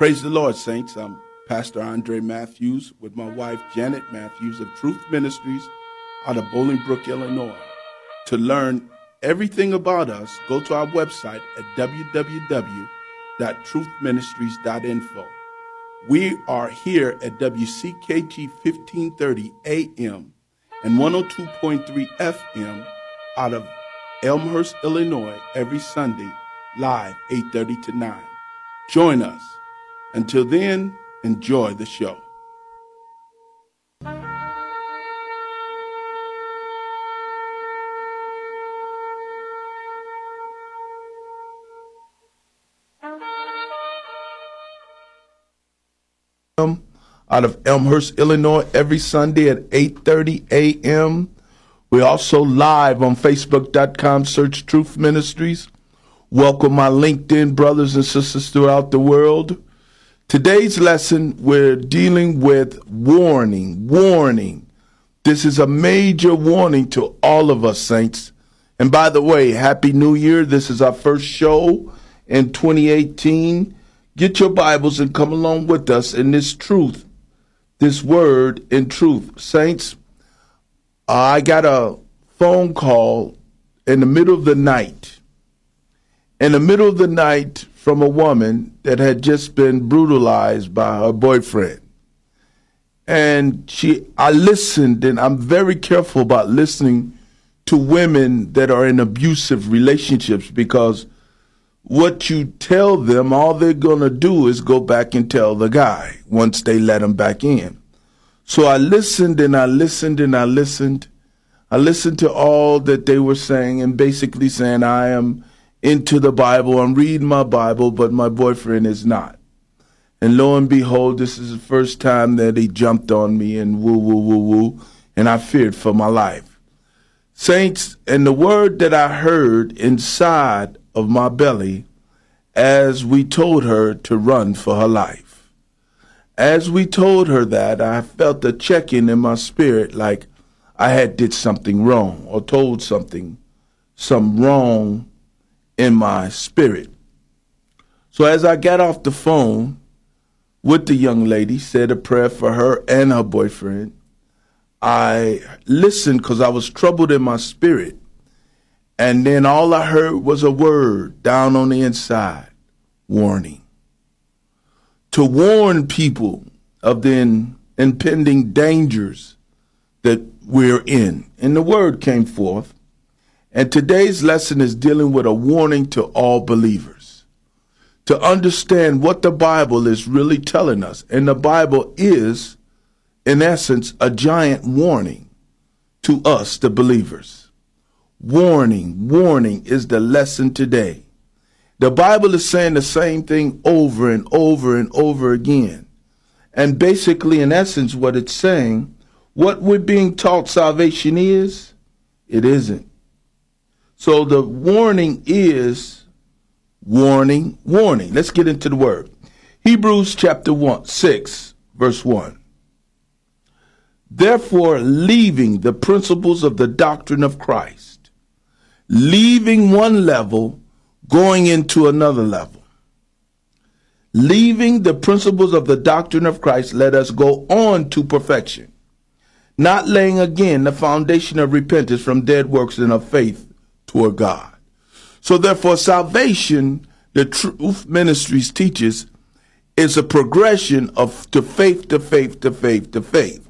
Praise the Lord, saints. I'm Pastor Andre Matthews with my wife Janet Matthews of Truth Ministries out of Bolingbrook, Illinois. To learn everything about us, go to our website at www.truthministries.info. We are here at WCKG 1530 AM and 102.3 FM out of Elmhurst, Illinois every Sunday live 8:30 to 9. Join us. Until then, enjoy the show. Um, out of Elmhurst, Illinois, every Sunday at 8:30 a.m. We're also live on Facebook.com. Search Truth Ministries. Welcome my LinkedIn brothers and sisters throughout the world. Today's lesson, we're dealing with warning, warning. This is a major warning to all of us, saints. And by the way, Happy New Year. This is our first show in 2018. Get your Bibles and come along with us in this truth, this word in truth. Saints, I got a phone call in the middle of the night. In the middle of the night, from a woman that had just been brutalized by her boyfriend. And she I listened and I'm very careful about listening to women that are in abusive relationships because what you tell them, all they're going to do is go back and tell the guy once they let him back in. So I listened and I listened and I listened. I listened to all that they were saying and basically saying, I am into the Bible. I'm reading my Bible, but my boyfriend is not. And lo and behold, this is the first time that he jumped on me and woo, woo, woo, woo, and I feared for my life. Saints, and the word that I heard inside of my belly as we told her to run for her life. As we told her that, I felt a checking in my spirit like I had did something wrong or told something, some wrong in my spirit. So as I got off the phone with the young lady, said a prayer for her and her boyfriend, I listened because I was troubled in my spirit. And then all I heard was a word down on the inside warning. To warn people of the impending dangers that we're in. And the word came forth and today's lesson is dealing with a warning to all believers to understand what the Bible is really telling us. And the Bible is, in essence, a giant warning to us, the believers. Warning, warning is the lesson today. The Bible is saying the same thing over and over and over again. And basically, in essence, what it's saying, what we're being taught salvation is, it isn't. So the warning is warning, warning. Let's get into the word. Hebrews chapter 1, 6, verse 1. Therefore, leaving the principles of the doctrine of Christ, leaving one level, going into another level. Leaving the principles of the doctrine of Christ, let us go on to perfection, not laying again the foundation of repentance from dead works and of faith toward God. So therefore, salvation, the truth ministries teaches, is a progression of to faith to faith to faith to faith.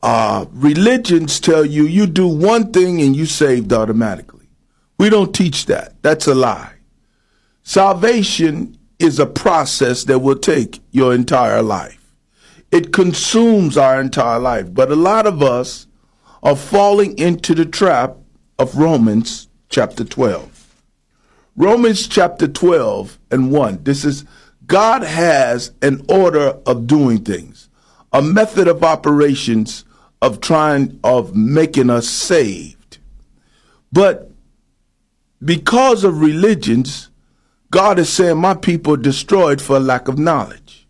Uh, religions tell you you do one thing and you saved automatically. We don't teach that. That's a lie. Salvation is a process that will take your entire life. It consumes our entire life. But a lot of us are falling into the trap of Romans chapter 12. Romans chapter 12 and 1. This is God has an order of doing things, a method of operations of trying, of making us saved. But because of religions, God is saying, My people are destroyed for lack of knowledge.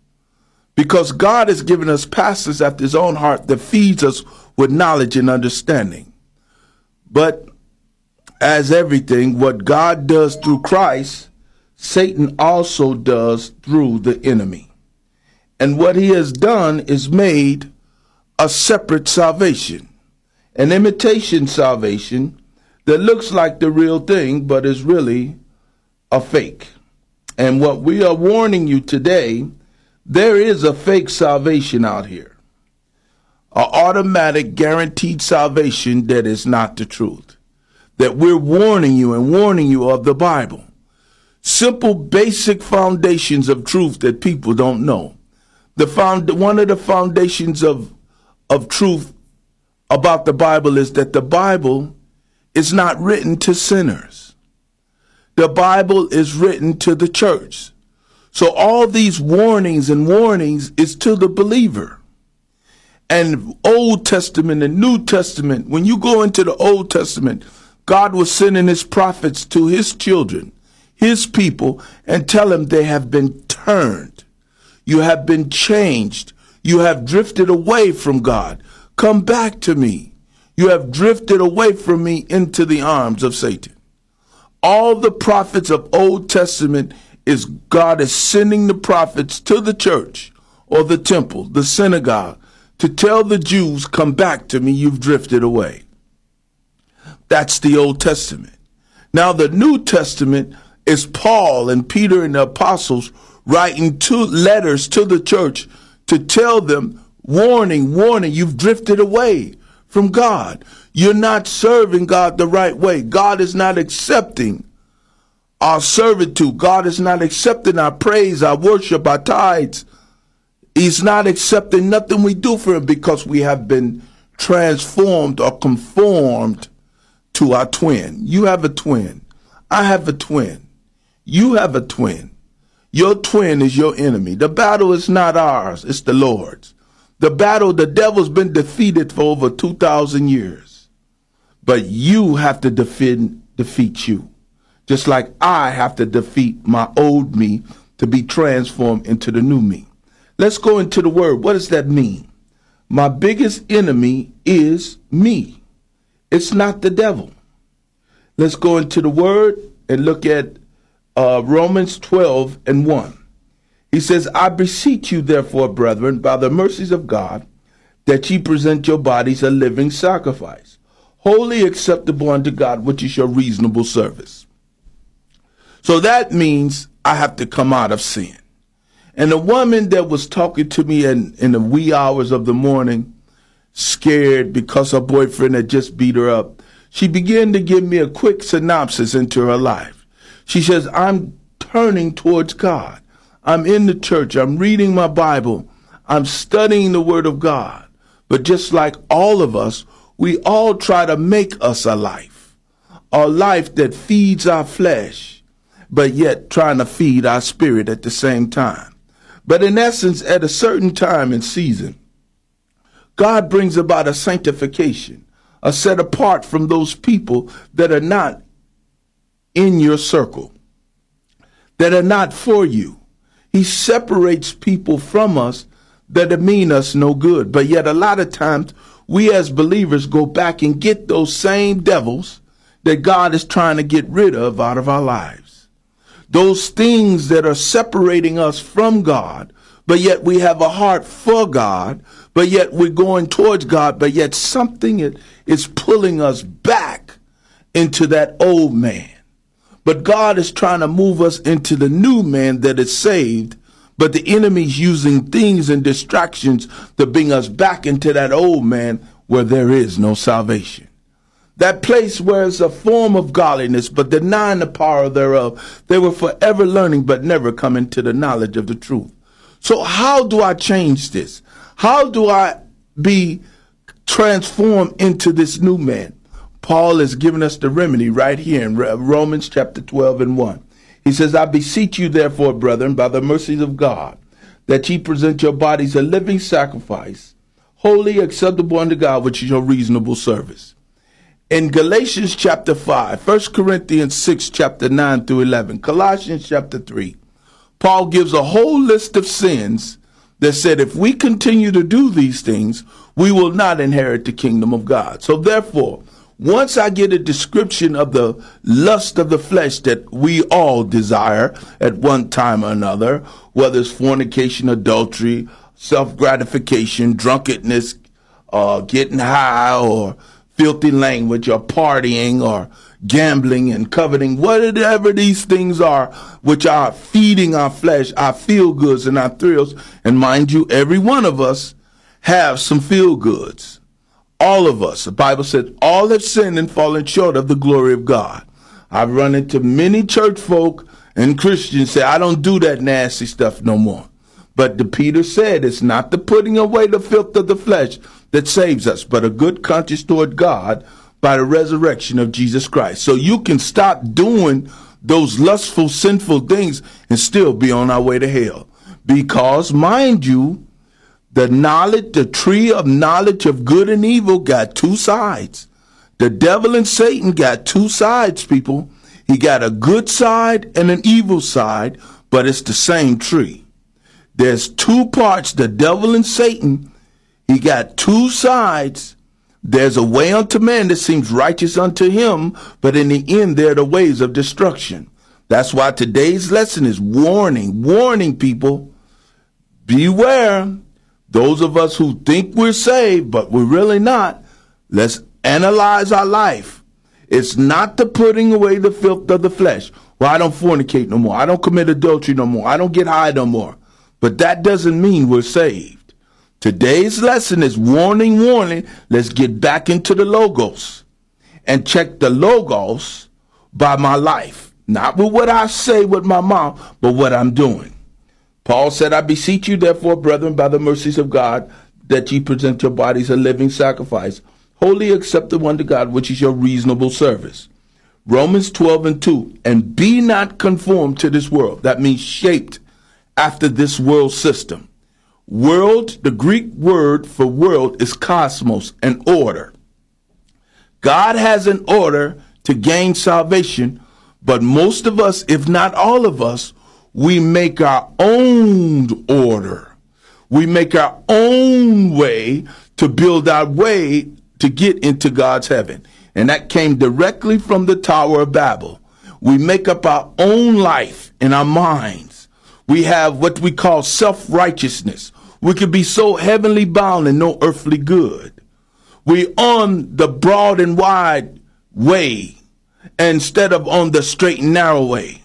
Because God has given us pastors after his own heart that feeds us with knowledge and understanding. But as everything, what God does through Christ, Satan also does through the enemy. And what he has done is made a separate salvation, an imitation salvation that looks like the real thing, but is really a fake. And what we are warning you today, there is a fake salvation out here. An automatic guaranteed salvation that is not the truth. That we're warning you and warning you of the Bible. Simple, basic foundations of truth that people don't know. The found, one of the foundations of, of truth about the Bible is that the Bible is not written to sinners. The Bible is written to the church. So all these warnings and warnings is to the believer. And Old Testament and New Testament, when you go into the Old Testament, God was sending his prophets to his children, his people, and tell them they have been turned. You have been changed. You have drifted away from God. Come back to me. You have drifted away from me into the arms of Satan. All the prophets of Old Testament is God is sending the prophets to the church or the temple, the synagogue, to tell the Jews, come back to me, you've drifted away. That's the Old Testament. Now the New Testament is Paul and Peter and the apostles writing two letters to the church to tell them, warning, warning, you've drifted away from God. You're not serving God the right way. God is not accepting our servitude. God is not accepting our praise, our worship, our tithes. He's not accepting nothing we do for him because we have been transformed or conformed to our twin. You have a twin. I have a twin. You have a twin. Your twin is your enemy. The battle is not ours, it's the Lord's. The battle, the devil's been defeated for over 2,000 years. But you have to defeat, defeat you. Just like I have to defeat my old me to be transformed into the new me. Let's go into the word. What does that mean? My biggest enemy is me. It's not the devil. Let's go into the word and look at uh, Romans 12 and 1. He says, I beseech you, therefore, brethren, by the mercies of God, that ye present your bodies a living sacrifice, wholly acceptable unto God, which is your reasonable service. So that means I have to come out of sin. And the woman that was talking to me in, in the wee hours of the morning, scared because her boyfriend had just beat her up, she began to give me a quick synopsis into her life. She says, I'm turning towards God. I'm in the church. I'm reading my Bible. I'm studying the Word of God. But just like all of us, we all try to make us a life, a life that feeds our flesh, but yet trying to feed our spirit at the same time. But in essence, at a certain time and season, God brings about a sanctification, a set apart from those people that are not in your circle, that are not for you he separates people from us that mean us no good. But yet, a lot of times, we as believers go back and get those same devils that God is trying to get rid of out of our lives. Those things that are separating us from God, but yet we have a heart for God, but yet we're going towards God, but yet something is pulling us back into that old man. But God is trying to move us into the new man that is saved. But the enemy's using things and distractions to bring us back into that old man where there is no salvation. That place where it's a form of godliness, but denying the power thereof. They were forever learning, but never coming to the knowledge of the truth. So how do I change this? How do I be transformed into this new man? Paul is giving us the remedy right here in Romans chapter 12 and 1. He says, I beseech you, therefore, brethren, by the mercies of God, that ye present your bodies a living sacrifice, holy, acceptable unto God, which is your reasonable service. In Galatians chapter 5, 1 Corinthians 6, chapter 9 through 11, Colossians chapter 3, Paul gives a whole list of sins that said if we continue to do these things, we will not inherit the kingdom of God. So therefore, once I get a description of the lust of the flesh that we all desire at one time or another, whether it's fornication, adultery, self gratification, drunkenness, uh, getting high, or filthy language, or partying, or gambling and coveting, whatever these things are, which are feeding our flesh, our feel goods and our thrills. And mind you, every one of us have some feel goods. All of us. The Bible said all have sinned and fallen short of the glory of God. I've run into many church folk and Christians say, I don't do that nasty stuff no more. But the Peter said it's not the putting away the filth of the flesh that saves us, but a good conscience toward God by the resurrection of Jesus Christ. So you can stop doing those lustful, sinful things and still be on our way to hell. Because, mind you, the knowledge, the tree of knowledge of good and evil got two sides. The devil and Satan got two sides, people. He got a good side and an evil side, but it's the same tree. There's two parts, the devil and Satan. He got two sides, there's a way unto man that seems righteous unto him, but in the end, there are the ways of destruction. That's why today's lesson is warning, warning people. Beware. Those of us who think we're saved, but we're really not, let's analyze our life. It's not the putting away the filth of the flesh. Well, I don't fornicate no more. I don't commit adultery no more. I don't get high no more. But that doesn't mean we're saved. Today's lesson is warning, warning. Let's get back into the logos and check the logos by my life. Not with what I say with my mouth, but what I'm doing. Paul said, I beseech you, therefore, brethren, by the mercies of God, that ye present your bodies a living sacrifice, wholly acceptable unto God, which is your reasonable service. Romans 12 and 2. And be not conformed to this world. That means shaped after this world system World, the Greek word for world is cosmos, an order. God has an order to gain salvation, but most of us, if not all of us, we make our own order. We make our own way to build our way to get into God's heaven. And that came directly from the Tower of Babel. We make up our own life in our minds. We have what we call self righteousness. We could be so heavenly bound and no earthly good. We on the broad and wide way instead of on the straight and narrow way.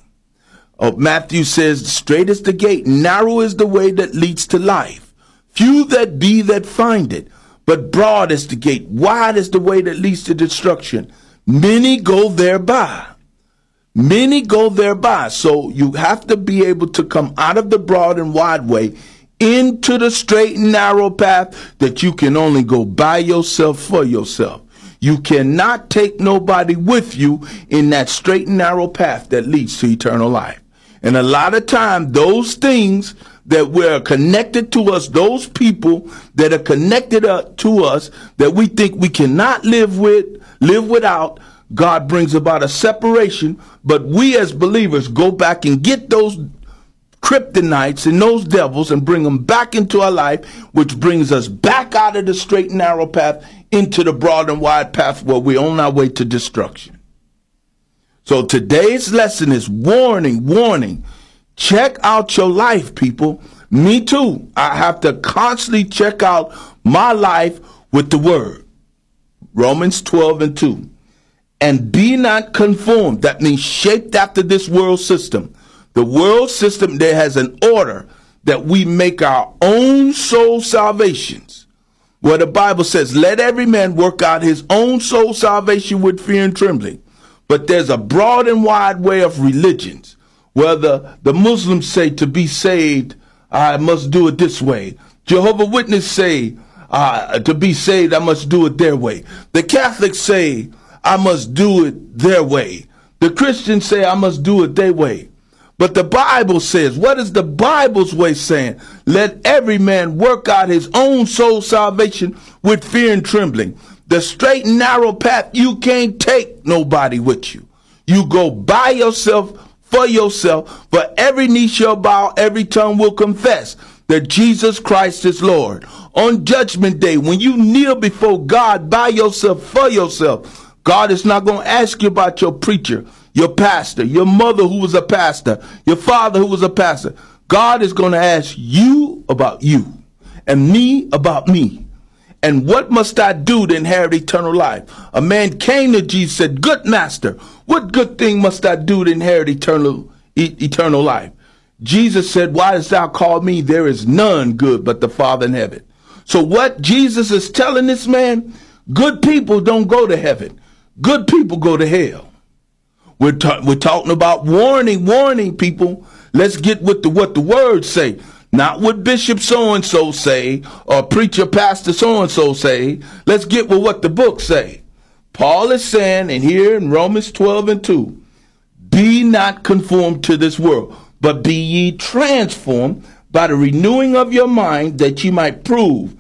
Oh, Matthew says, straight is the gate, narrow is the way that leads to life. Few that be that find it, but broad is the gate, wide is the way that leads to destruction. Many go thereby. Many go thereby. So you have to be able to come out of the broad and wide way into the straight and narrow path that you can only go by yourself for yourself. You cannot take nobody with you in that straight and narrow path that leads to eternal life. And a lot of time, those things that we're connected to us, those people that are connected to us that we think we cannot live with, live without, God brings about a separation. But we as believers go back and get those kryptonites and those devils and bring them back into our life, which brings us back out of the straight and narrow path into the broad and wide path where we're on our way to destruction. So today's lesson is warning, warning. Check out your life, people. Me too. I have to constantly check out my life with the word. Romans 12 and 2. And be not conformed. That means shaped after this world system the world system there has an order that we make our own soul salvations. Where the Bible says, let every man work out his own soul salvation with fear and trembling. But there's a broad and wide way of religions where the, the Muslims say to be saved, I must do it this way. Jehovah Witness say, uh, to be saved, I must do it their way. The Catholics say, I must do it their way. The Christians say, I must do it their way. But the Bible says, what is the Bible's way saying? Let every man work out his own soul salvation with fear and trembling. The straight and narrow path, you can't take nobody with you. You go by yourself for yourself, for every knee shall bow, every tongue will confess that Jesus Christ is Lord. On judgment day, when you kneel before God by yourself for yourself, God is not going to ask you about your preacher, your pastor, your mother who was a pastor, your father who was a pastor. God is going to ask you about you and me about me. And what must I do to inherit eternal life? A man came to Jesus said, Good master, what good thing must I do to inherit eternal, e- eternal life? Jesus said, Why dost thou call me? There is none good but the Father in heaven. So what Jesus is telling this man, good people don't go to heaven. Good people go to hell. We're, ta- we're talking about warning, warning people. Let's get with the, what the words say. Not what Bishop so and so say or preacher pastor so and so say. Let's get with what the book say. Paul is saying, and here in Romans 12 and 2, be not conformed to this world, but be ye transformed by the renewing of your mind that ye might prove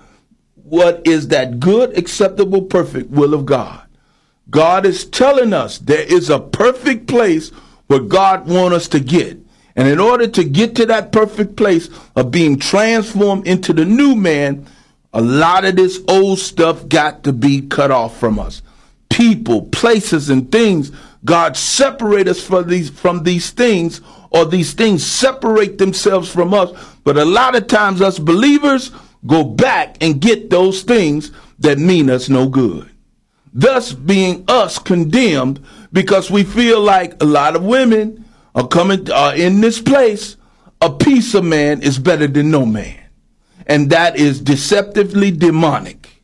what is that good, acceptable, perfect will of God. God is telling us there is a perfect place where God wants us to get. And in order to get to that perfect place of being transformed into the new man, a lot of this old stuff got to be cut off from us. People, places, and things, God separate us from these from these things, or these things separate themselves from us. But a lot of times us believers go back and get those things that mean us no good. Thus being us condemned because we feel like a lot of women are coming are in this place, a piece of man is better than no man. And that is deceptively demonic.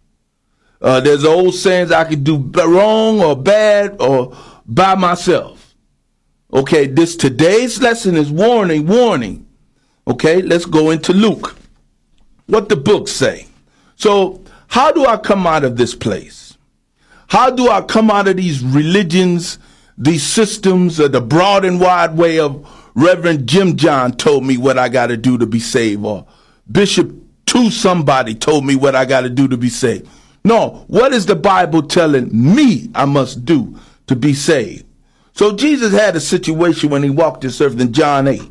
Uh, there's old sayings I could do wrong or bad or by myself. Okay, this today's lesson is warning, warning. Okay, let's go into Luke. What the books say. So, how do I come out of this place? How do I come out of these religions these systems, uh, the broad and wide way of Reverend Jim John told me what I got to do to be saved, or Bishop to somebody told me what I got to do to be saved. No, what is the Bible telling me I must do to be saved? So Jesus had a situation when he walked this earth in John 8.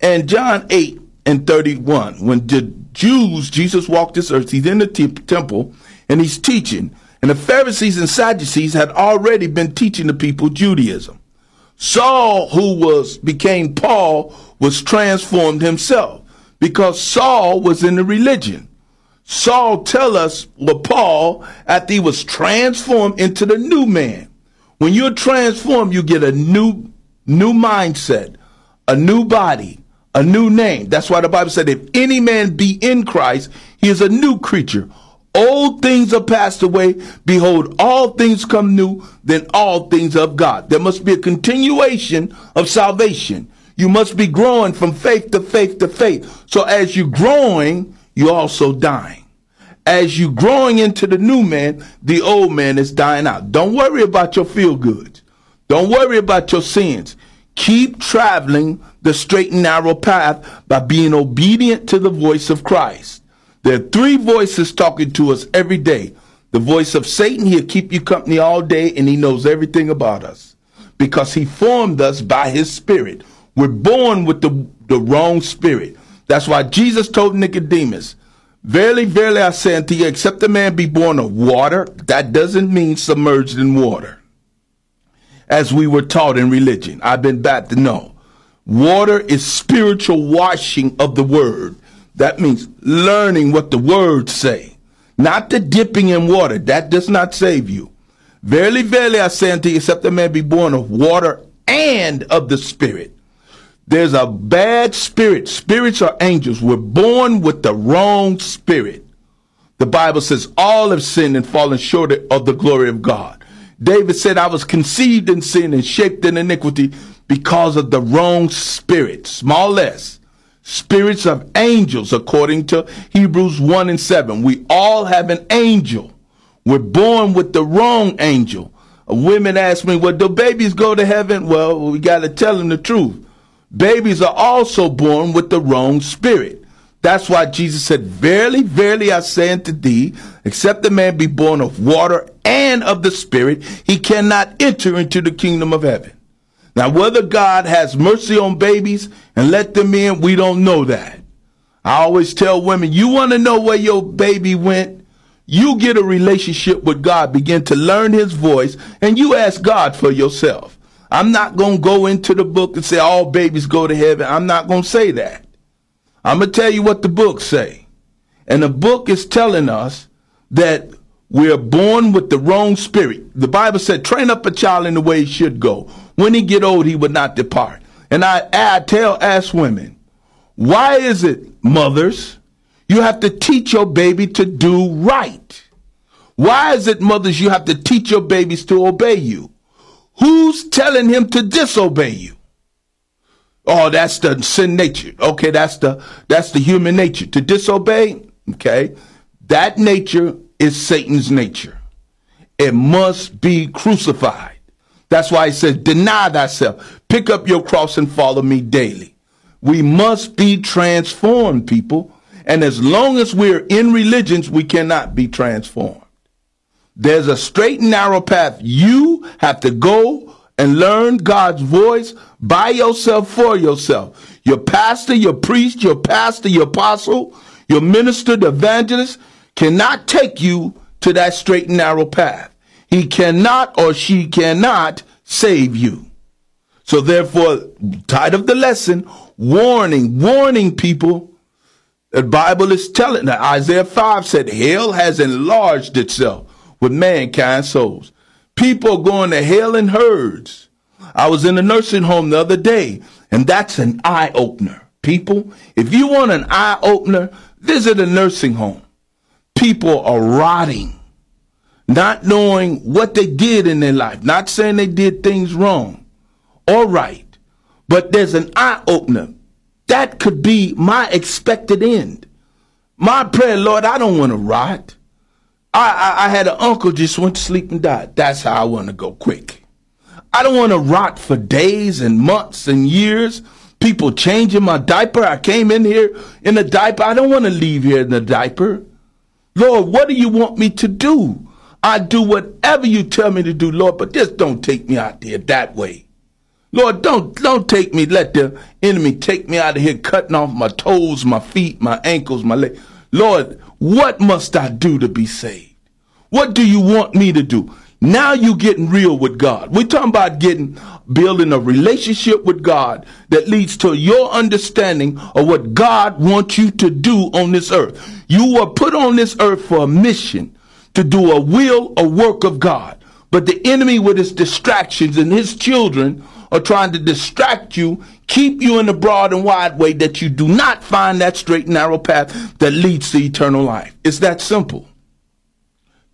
And John 8 and 31, when the Jews, Jesus walked this earth, he's in the temple and he's teaching. And the Pharisees and Sadducees had already been teaching the people Judaism. Saul, who was became Paul, was transformed himself because Saul was in the religion. Saul tell us what Paul, after he was transformed into the new man. When you're transformed, you get a new new mindset, a new body, a new name. That's why the Bible said, if any man be in Christ, he is a new creature. Old things are passed away. Behold, all things come new. Then all things of God. There must be a continuation of salvation. You must be growing from faith to faith to faith. So as you're growing, you're also dying. As you're growing into the new man, the old man is dying out. Don't worry about your feel good. Don't worry about your sins. Keep traveling the straight and narrow path by being obedient to the voice of Christ. There are three voices talking to us every day. The voice of Satan, he'll keep you company all day and he knows everything about us because he formed us by his spirit. We're born with the, the wrong spirit. That's why Jesus told Nicodemus, Verily, verily, I say unto you, except a man be born of water, that doesn't mean submerged in water. As we were taught in religion. I've been back to know. Water is spiritual washing of the word. That means learning what the words say, not the dipping in water. That does not save you. Verily, verily, I say unto you, except a man be born of water and of the Spirit. There's a bad spirit. Spirits are angels. We're born with the wrong spirit. The Bible says all have sinned and fallen short of the glory of God. David said, I was conceived in sin and shaped in iniquity because of the wrong spirit. Small s spirits of angels, according to Hebrews 1 and 7. We all have an angel. We're born with the wrong angel. Women ask me, well, do babies go to heaven? Well, we got to tell them the truth. Babies are also born with the wrong spirit. That's why Jesus said, Verily, verily, I say unto thee, except a man be born of water and of the Spirit, he cannot enter into the kingdom of heaven. Now, whether God has mercy on babies and let them in, we don't know that. I always tell women, you want to know where your baby went? you get a relationship with God, begin to learn his voice, and you ask God for yourself. I'm not going to go into the book and say all babies go to heaven. I'm not going to say that. I'm going to tell you what the book say. And the book is telling us that we're born with the wrong spirit. The Bible said, train up a child in the way he should go. When he get old, he would not depart. And I, I tell, ask women, why is it, mothers, you have to teach your baby to do right? Why is it, mothers, you have to teach your babies to obey you? Who's telling him to disobey you? Oh, that's the sin nature. Okay, that's the that's the human nature. To disobey, okay, that nature is Satan's nature. It must be crucified. That's why he says, deny thyself, pick up your cross and follow me daily. We must be transformed, people. And as long as we're in religions, we cannot be transformed. There's a straight and narrow path. You have to go and learn God's voice by yourself for yourself. Your pastor, your priest, your pastor, your apostle, your minister, the evangelist cannot take you to that straight and narrow path. He cannot or she cannot save you. So therefore, title of the lesson, warning, warning people. The Bible is telling that Isaiah 5 said, hell has enlarged itself with mankind's souls. People going to hell in herds. I was in a nursing home the other day, and that's an eye opener. People, if you want an eye opener, visit a nursing home. People are rotting, not knowing what they did in their life, not saying they did things wrong or right, but there's an eye opener. That could be my expected end. My prayer, Lord, I don't want to rot. I, I, I had an uncle just went to sleep and died. That's how I want to go quick. I don't want to rot for days and months and years. People changing my diaper. I came in here in a diaper. I don't want to leave here in a diaper. Lord, what do you want me to do? I do whatever you tell me to do, Lord, but just don't take me out there that way. Lord, don't don't take me, let the enemy take me out of here cutting off my toes, my feet, my ankles, my legs. Lord, what must I do to be saved? What do you want me to do? Now you getting real with God. We're talking about getting building a relationship with God that leads to your understanding of what God wants you to do on this earth. You were put on this earth for a mission to do a will, a work of God. But the enemy with his distractions and his children are trying to distract you, keep you in the broad and wide way that you do not find that straight and narrow path that leads to eternal life. It's that simple.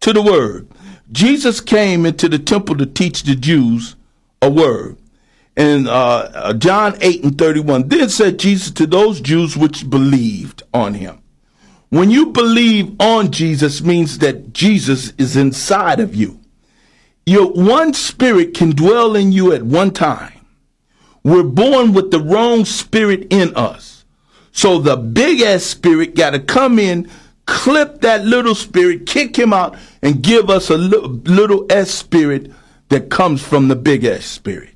To the word. Jesus came into the temple to teach the Jews a word. In uh, uh, John 8 and 31, then said Jesus to those Jews which believed on him. When you believe on Jesus means that Jesus is inside of you. Your one spirit can dwell in you at one time. We're born with the wrong spirit in us. So the big ass spirit got to come in clip that little spirit, kick him out, and give us a little, little S spirit that comes from the big S spirit.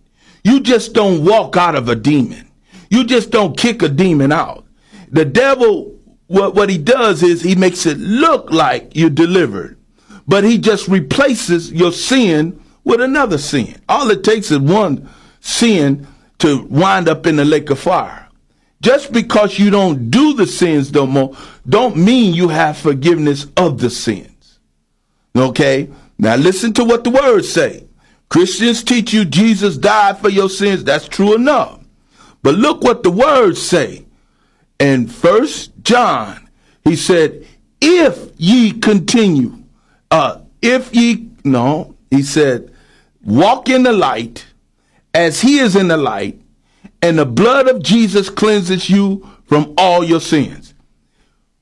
You just don't walk out of a demon. You just don't kick a demon out. The devil, what, what he does is he makes it look like you're delivered, but he just replaces your sin with another sin. All it takes is one sin to wind up in the lake of fire. Just because you don't do the sins no more, don't mean you have forgiveness of the sins. Okay? Now listen to what the words say. Christians teach you Jesus died for your sins. That's true enough. But look what the words say. In First John, he said, if ye continue, uh, if ye, no, he said, walk in the light as he is in the light, and the blood of Jesus cleanses you from all your sins.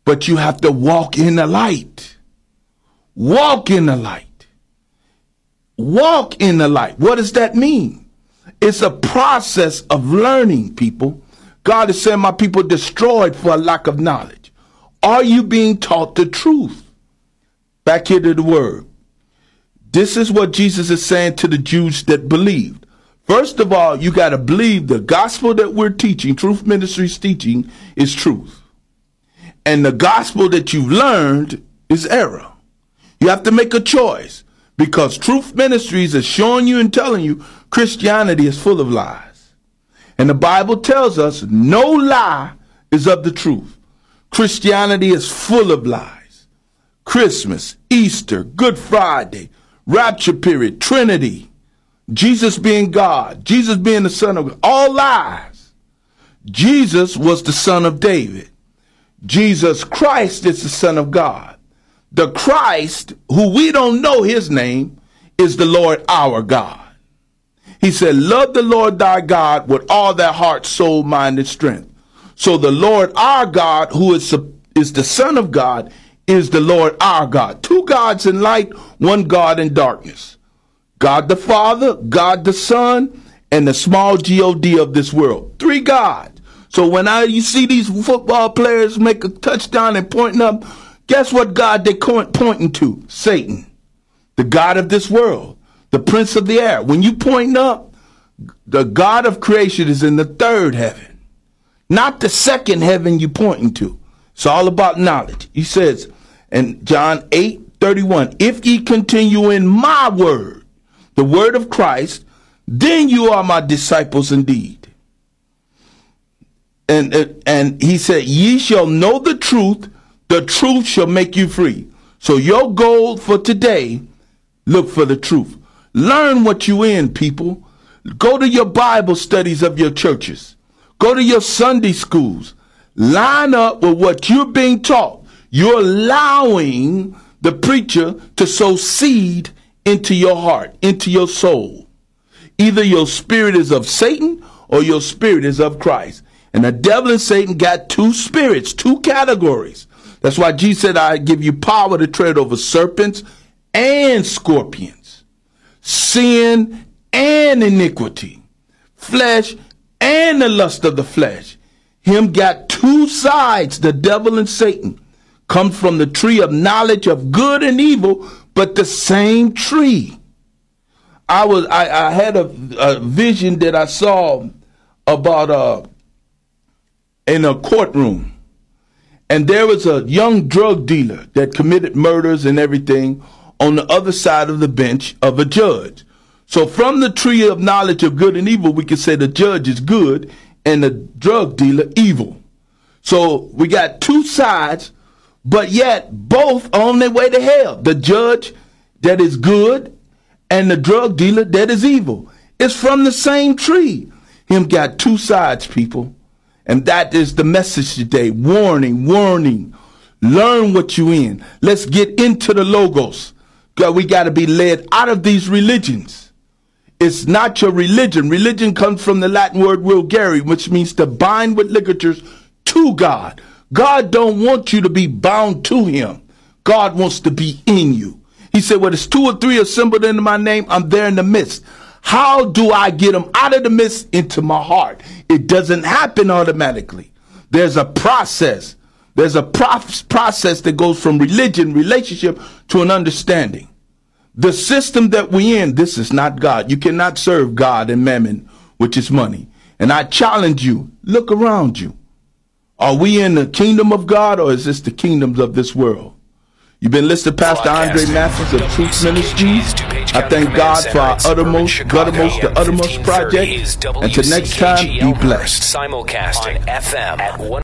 But you have to walk in the light. Walk in the light. Walk in the light. What does that mean? It's a process of learning, people. God is saying, My people destroyed for a lack of knowledge. Are you being taught the truth? Back here to the word. This is what Jesus is saying to the Jews that believed. First of all, you got to believe the gospel that we're teaching, Truth Ministries teaching, is truth. And the gospel that you've learned is error. You have to make a choice because Truth Ministries is showing you and telling you Christianity is full of lies. And the Bible tells us no lie is of the truth. Christianity is full of lies. Christmas, Easter, Good Friday, rapture period, Trinity, Jesus being God, Jesus being the Son of God, all lies. Jesus was the Son of David. Jesus Christ is the Son of God. The Christ, who we don't know his name, is the Lord our God. He said, Love the Lord thy God with all thy heart, soul, mind, and strength. So the Lord our God, who is, is the Son of God, is the Lord our God. Two gods in light, one God in darkness. God the Father, God the Son, and the small God of this world. Three gods. So when I you see these football players make a touchdown and pointing up, guess what God they're pointing to? Satan, the God of this world, the prince of the air. When you point up, the God of creation is in the third heaven, not the second heaven you're pointing to. It's all about knowledge. He says in John 8 31, if ye continue in my word, the word of Christ, then you are my disciples indeed and and he said, "Ye shall know the truth; the truth shall make you free." So your goal for today: look for the truth. Learn what you in, people. Go to your Bible studies of your churches. Go to your Sunday schools. Line up with what you're being taught. You're allowing the preacher to sow seed into your heart, into your soul. Either your spirit is of Satan or your spirit is of Christ. And the devil and Satan got two spirits, two categories. That's why Jesus said, I give you power to tread over serpents and scorpions, sin and iniquity, flesh and the lust of the flesh. Him got two sides, the devil and Satan. Come from the tree of knowledge of good and evil, but the same tree. I was I, I had a, a vision that I saw about uh in a courtroom. And there was a young drug dealer that committed murders and everything on the other side of the bench of a judge. So from the tree of knowledge of good and evil, we can say the judge is good and the drug dealer evil. So we got two sides, but yet both on their way to hell. The judge that is good and the drug dealer that is evil. It's from the same tree. Him got two sides, people. And that is the message today. Warning, warning. Learn what you in. Let's get into the logos. We got to be led out of these religions. It's not your religion. Religion comes from the Latin word religare, which means to bind with ligatures to God. God don't want you to be bound to him. God wants to be in you. He said, well, there's two or three assembled into my name. I'm there in the midst. How do I get them out of the midst into my heart? It doesn't happen automatically. There's a process. There's a process that goes from religion, relationship to an understanding. The system that we in, this is not God. You cannot serve God and mammon, which is money. And I challenge you, look around you. Are we in the kingdom of God or is this the kingdoms of this world? You've been listening to Pastor Andre Matthews of Truth Ministries. I thank God for our uttermost, guttermost, the uttermost project. To next time, be blessed. Simulcast FM at